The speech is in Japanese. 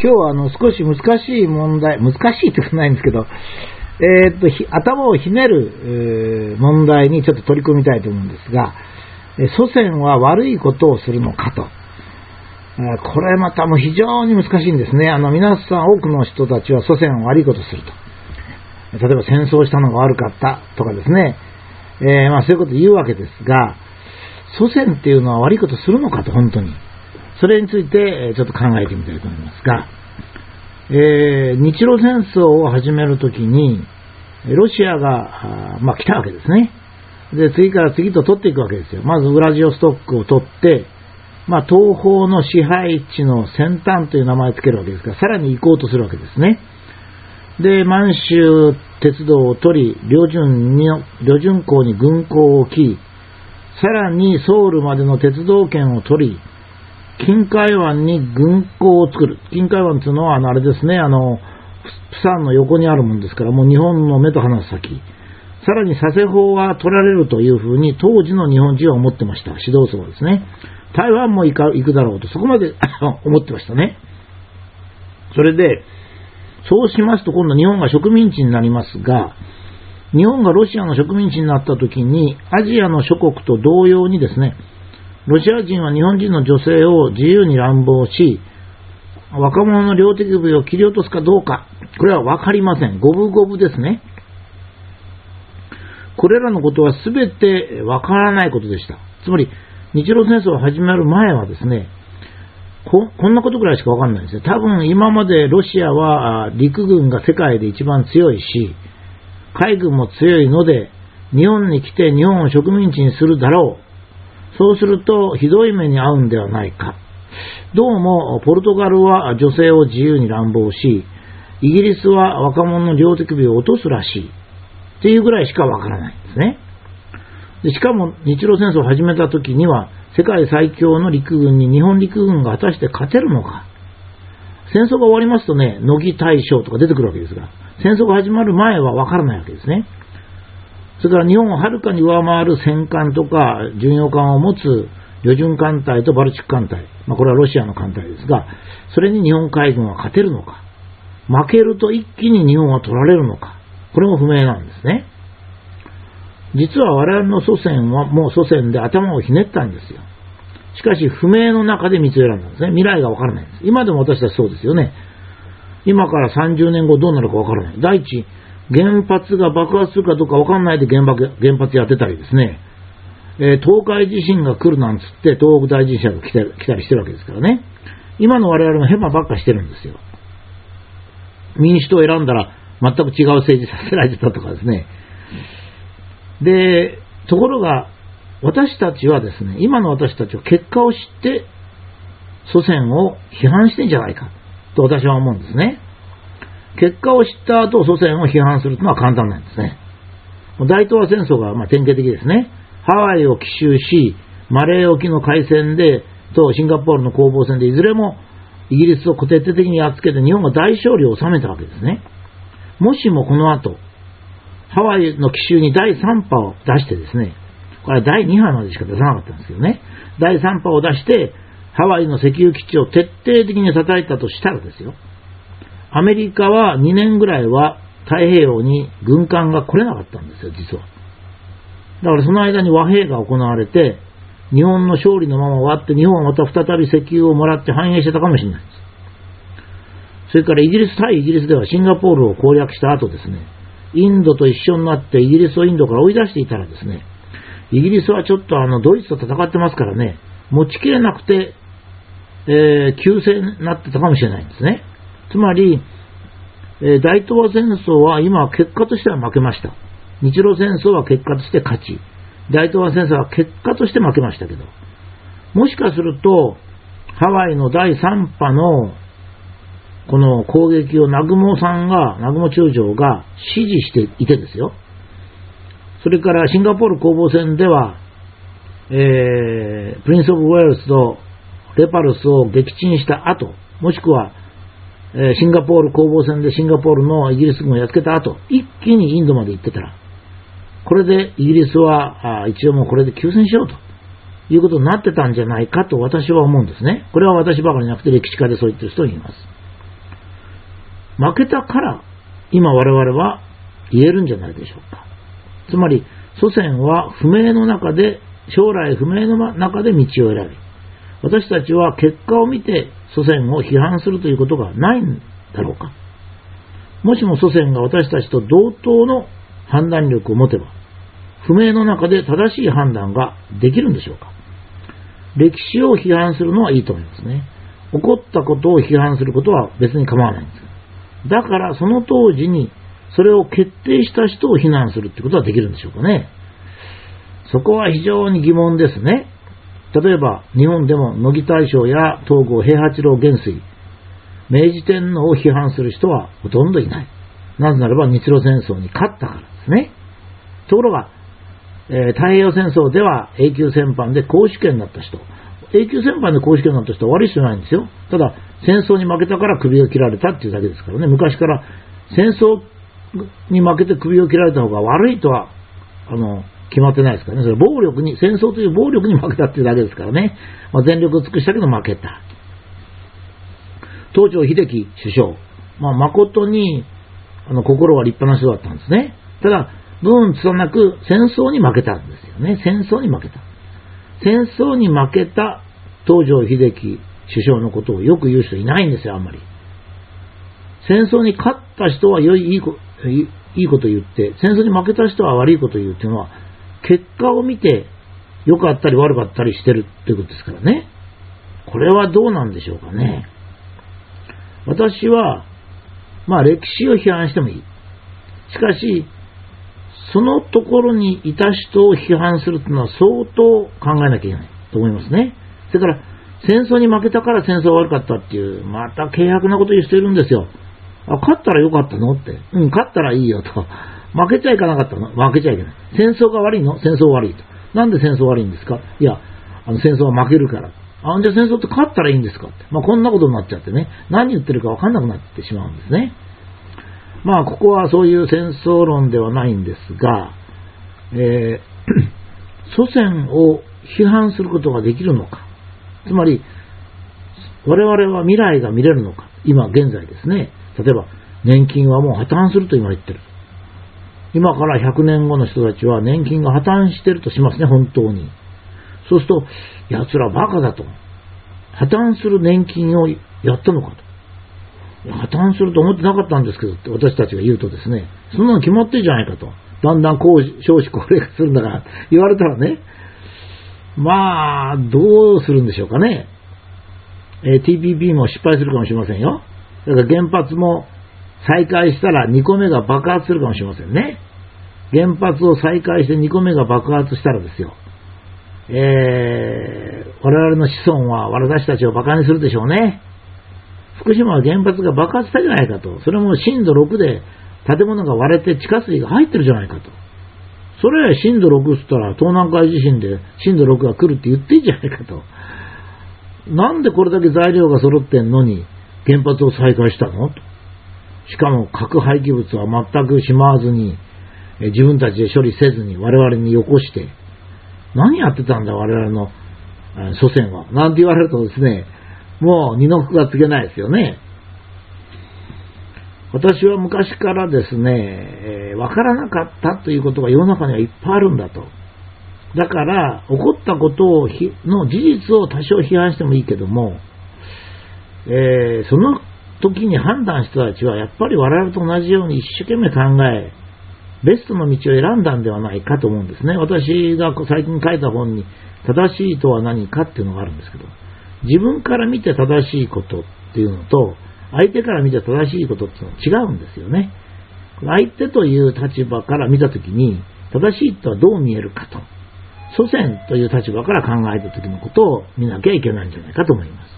今日はあの少し難しい問題、難しいってことないんですけど、えー、っと、頭をひねる、えー、問題にちょっと取り組みたいと思うんですが、え、祖先は悪いことをするのかと。これまたも非常に難しいんですね。あの、皆さん多くの人たちは祖先は悪いことすると。例えば戦争したのが悪かったとかですね。えー、まあそういうこと言うわけですが、祖先っていうのは悪いことするのかと、本当に。それについてちょっと考えてみたいと思いますが、えー、日露戦争を始めるときに、ロシアが、まあ、来たわけですね。で、次から次と取っていくわけですよ。まずウラジオストックを取って、まあ、東方の支配地の先端という名前を付けるわけですから、さらに行こうとするわけですね。で、満州鉄道を取り、旅順に、旅順港に軍港を置き、さらにソウルまでの鉄道圏を取り、近海湾に軍港を作る。近海湾っていうのは、あの、あれですね、あの、プサンの横にあるもんですから、もう日本の目と鼻先。さらに佐世法が取られるというふうに当時の日本人は思ってました。指導層はですね。台湾も行か行くだろうと、そこまで 思ってましたね。それで、そうしますと今度日本が植民地になりますが、日本がロシアの植民地になった時に、アジアの諸国と同様にですね、ロシア人は日本人の女性を自由に乱暴し、若者の両手首を切り落とすかどうか、これはわかりません。五分五分ですね。これらのことは全てわからないことでした。つまり、日露戦争が始まる前はですね、ここんなことぐらいしかわかんないですよ。多分今までロシアは陸軍が世界で一番強いし、海軍も強いので、日本に来て日本を植民地にするだろう。そうするとひどい目に遭うんではないか。どうも、ポルトガルは女性を自由に乱暴し、イギリスは若者の両手首を落とすらしい。っていうぐらいしかわからないんですね。でしかも、日露戦争を始めた時には、世界最強の陸軍に日本陸軍が果たして勝てるのか。戦争が終わりますとね、乃木大将とか出てくるわけですが、戦争が始まる前はわからないわけですね。それから日本をはるかに上回る戦艦とか巡洋艦を持つ旅順艦隊とバルチック艦隊、まあ、これはロシアの艦隊ですが、それに日本海軍は勝てるのか、負けると一気に日本は取られるのか、これも不明なんですね。実は我々の祖先はもう祖先で頭をひねったんですよ。しかし不明の中で道を選んだんですね。未来がわからないんです。今でも私たちそうですよね。今から30年後どうなるかわからない。第一、原発が爆発するかどうかわかんないで原爆原発やってたりですね、えー、東海地震が来るなんつって東北大地震が来た来たりしてるわけですからね。今の我々もヘマばっかしてるんですよ。民主党を選んだら全く違う政治させられてたとかですね。で、ところが、私たちはですね、今の私たちは結果を知って祖先を批判してんじゃないかと私は思うんですね。結果を知った後、祖先を批判するのは簡単なんですね。大東亜戦争がま典型的ですね。ハワイを奇襲し、マレー沖の海戦で、とシンガポールの攻防戦でいずれもイギリスを徹底的にやっつけて日本が大勝利を収めたわけですね。もしもこの後、ハワイの奇襲に第3波を出してですね、これは第2波までしか出さなかったんですけどね、第3波を出して、ハワイの石油基地を徹底的に叩いたとしたらですよ、アメリカは2年ぐらいは太平洋に軍艦が来れなかったんですよ、実は。だからその間に和平が行われて、日本の勝利のまま終わって、日本はまた再び石油をもらって繁栄してたかもしれないです。それからイギリス、対イギリスではシンガポールを攻略した後ですね、インドと一緒になってイギリスをインドから追い出していたらですね、イギリスはちょっとあのドイツと戦ってますからね、持ちきれなくて、えー、急戦になってたかもしれないんですね。つまり、え、大東亜戦争は今結果としては負けました。日露戦争は結果として勝ち。大東亜戦争は結果として負けましたけど、もしかすると、ハワイの第3波のこの攻撃を南雲さんが、南雲中将が指示していてですよ。それからシンガポール攻防戦では、えー、プリンス・オブ・ウェールズとレパルスを撃沈した後、もしくは、え、シンガポール攻防戦でシンガポールのイギリス軍をやっつけた後、一気にインドまで行ってたら、これでイギリスはあ一応もうこれで休戦しようということになってたんじゃないかと私は思うんですね。これは私ばかりじゃなくて歴史家でそう言ってる人います。負けたから今我々は言えるんじゃないでしょうか。つまり祖先は不明の中で将来不明の中で道を選び私たちは結果を見て祖先を批判するということがないんだろうかもしも祖先が私たちと同等の判断力を持てば不明の中で正しい判断ができるんでしょうか歴史を批判するのはいいと思いますね。起こったことを批判することは別に構わないんです。だからその当時にそれを決定した人を非難するってことはできるんでしょうかね。そこは非常に疑問ですね。例えば日本でも乃木大将や東郷平八郎元帥、明治天皇を批判する人はほとんどいない。なぜならば日露戦争に勝ったからですね。ところが、えー、太平洋戦争では永久戦犯で公主権になった人、永久戦犯で公主権になった人は悪い人じゃないんですよ。ただ、戦争に負けたから首を切られたっていうだけですからね。昔から戦争に負けて首を切られた方が悪いとは、あの、決まってないですからね。それ暴力に、戦争という暴力に負けたっていうだけですからね。まあ、全力を尽くしたけど負けた。東條秀樹首相。まあ、誠に、あの、心は立派な人だったんですね。ただ、文つなく戦争に負けたんですよね。戦争に負けた。戦争に負けた東條秀樹首相のことをよく言う人いないんですよ、あんまり。戦争に勝った人は良い、いいいいこと言って、戦争に負けた人は悪いこと言うっていうのは、結果を見て良かったり悪かったりしてるってことですからね。これはどうなんでしょうかね。私は、まあ歴史を批判してもいい。しかし、そのところにいた人を批判するというのは相当考えなきゃいけないと思いますね。それから、戦争に負けたから戦争が悪かったっていう、また軽薄なこと言ってるんですよ。あ、勝ったらよかったのって。うん、勝ったらいいよと。負けちゃいかなかったの負けちゃいけない。戦争が悪いの？戦争悪いと。なんで戦争悪いんですか？いや、あの戦争は負けるから。あ、じゃあ戦争って勝ったらいいんですか？って。まあこんなことになっちゃってね。何言ってるかわかんなくなってしまうんですね。まあここはそういう戦争論ではないんですが、えー、祖先を批判することができるのか。つまり、我々は未来が見れるのか。今現在ですね。例えば、年金はもう破綻すると今言ってる。今から100年後の人たちは年金が破綻してるとしますね、本当に。そうすると、奴らバカだと。破綻する年金をやったのかと。破綻すると思ってなかったんですけどって私たちが言うとですね、そんなの決まってるじゃないかと。だんだんこう少子高齢化するんだから言われたらね、まあ、どうするんでしょうかね。えー、TPP も失敗するかもしれませんよ。だから原発も再開したら2個目が爆発するかもしれませんね。原発を再開して2個目が爆発したらですよ。えー、我々の子孫は私たちを馬鹿にするでしょうね。福島は原発が爆発したじゃないかと。それも震度6で建物が割れて地下水が入ってるじゃないかと。それは震度6っつったら東南海地震で震度6が来るって言っていいじゃないかと。なんでこれだけ材料が揃ってんのに原発を再開したの？と。しかも核廃棄物は全くしまわずに、自分たちで処理せずに我々によこして、何やってたんだ我々の祖先は。なんて言われるとですね、もう二の服がつけないですよね。私は昔からですね、わ、からなかったということが世の中にはいっぱいあるんだと。だから、起こったことをの事実を多少批判してもいいけども、えー、その時に判断した人たちは、やっぱり我々と同じように一生懸命考え、ベストの道を選んだんではないかと思うんですね。私が最近書いた本に、正しいとは何かっていうのがあるんですけど、自分から見て正しいことっていうのと、相手から見て正しいことっていうのは違うんですよね。相手という立場から見たときに、正しいとはどう見えるかと。祖先という立場から考えた時のことを見なきゃいけないんじゃないかと思います。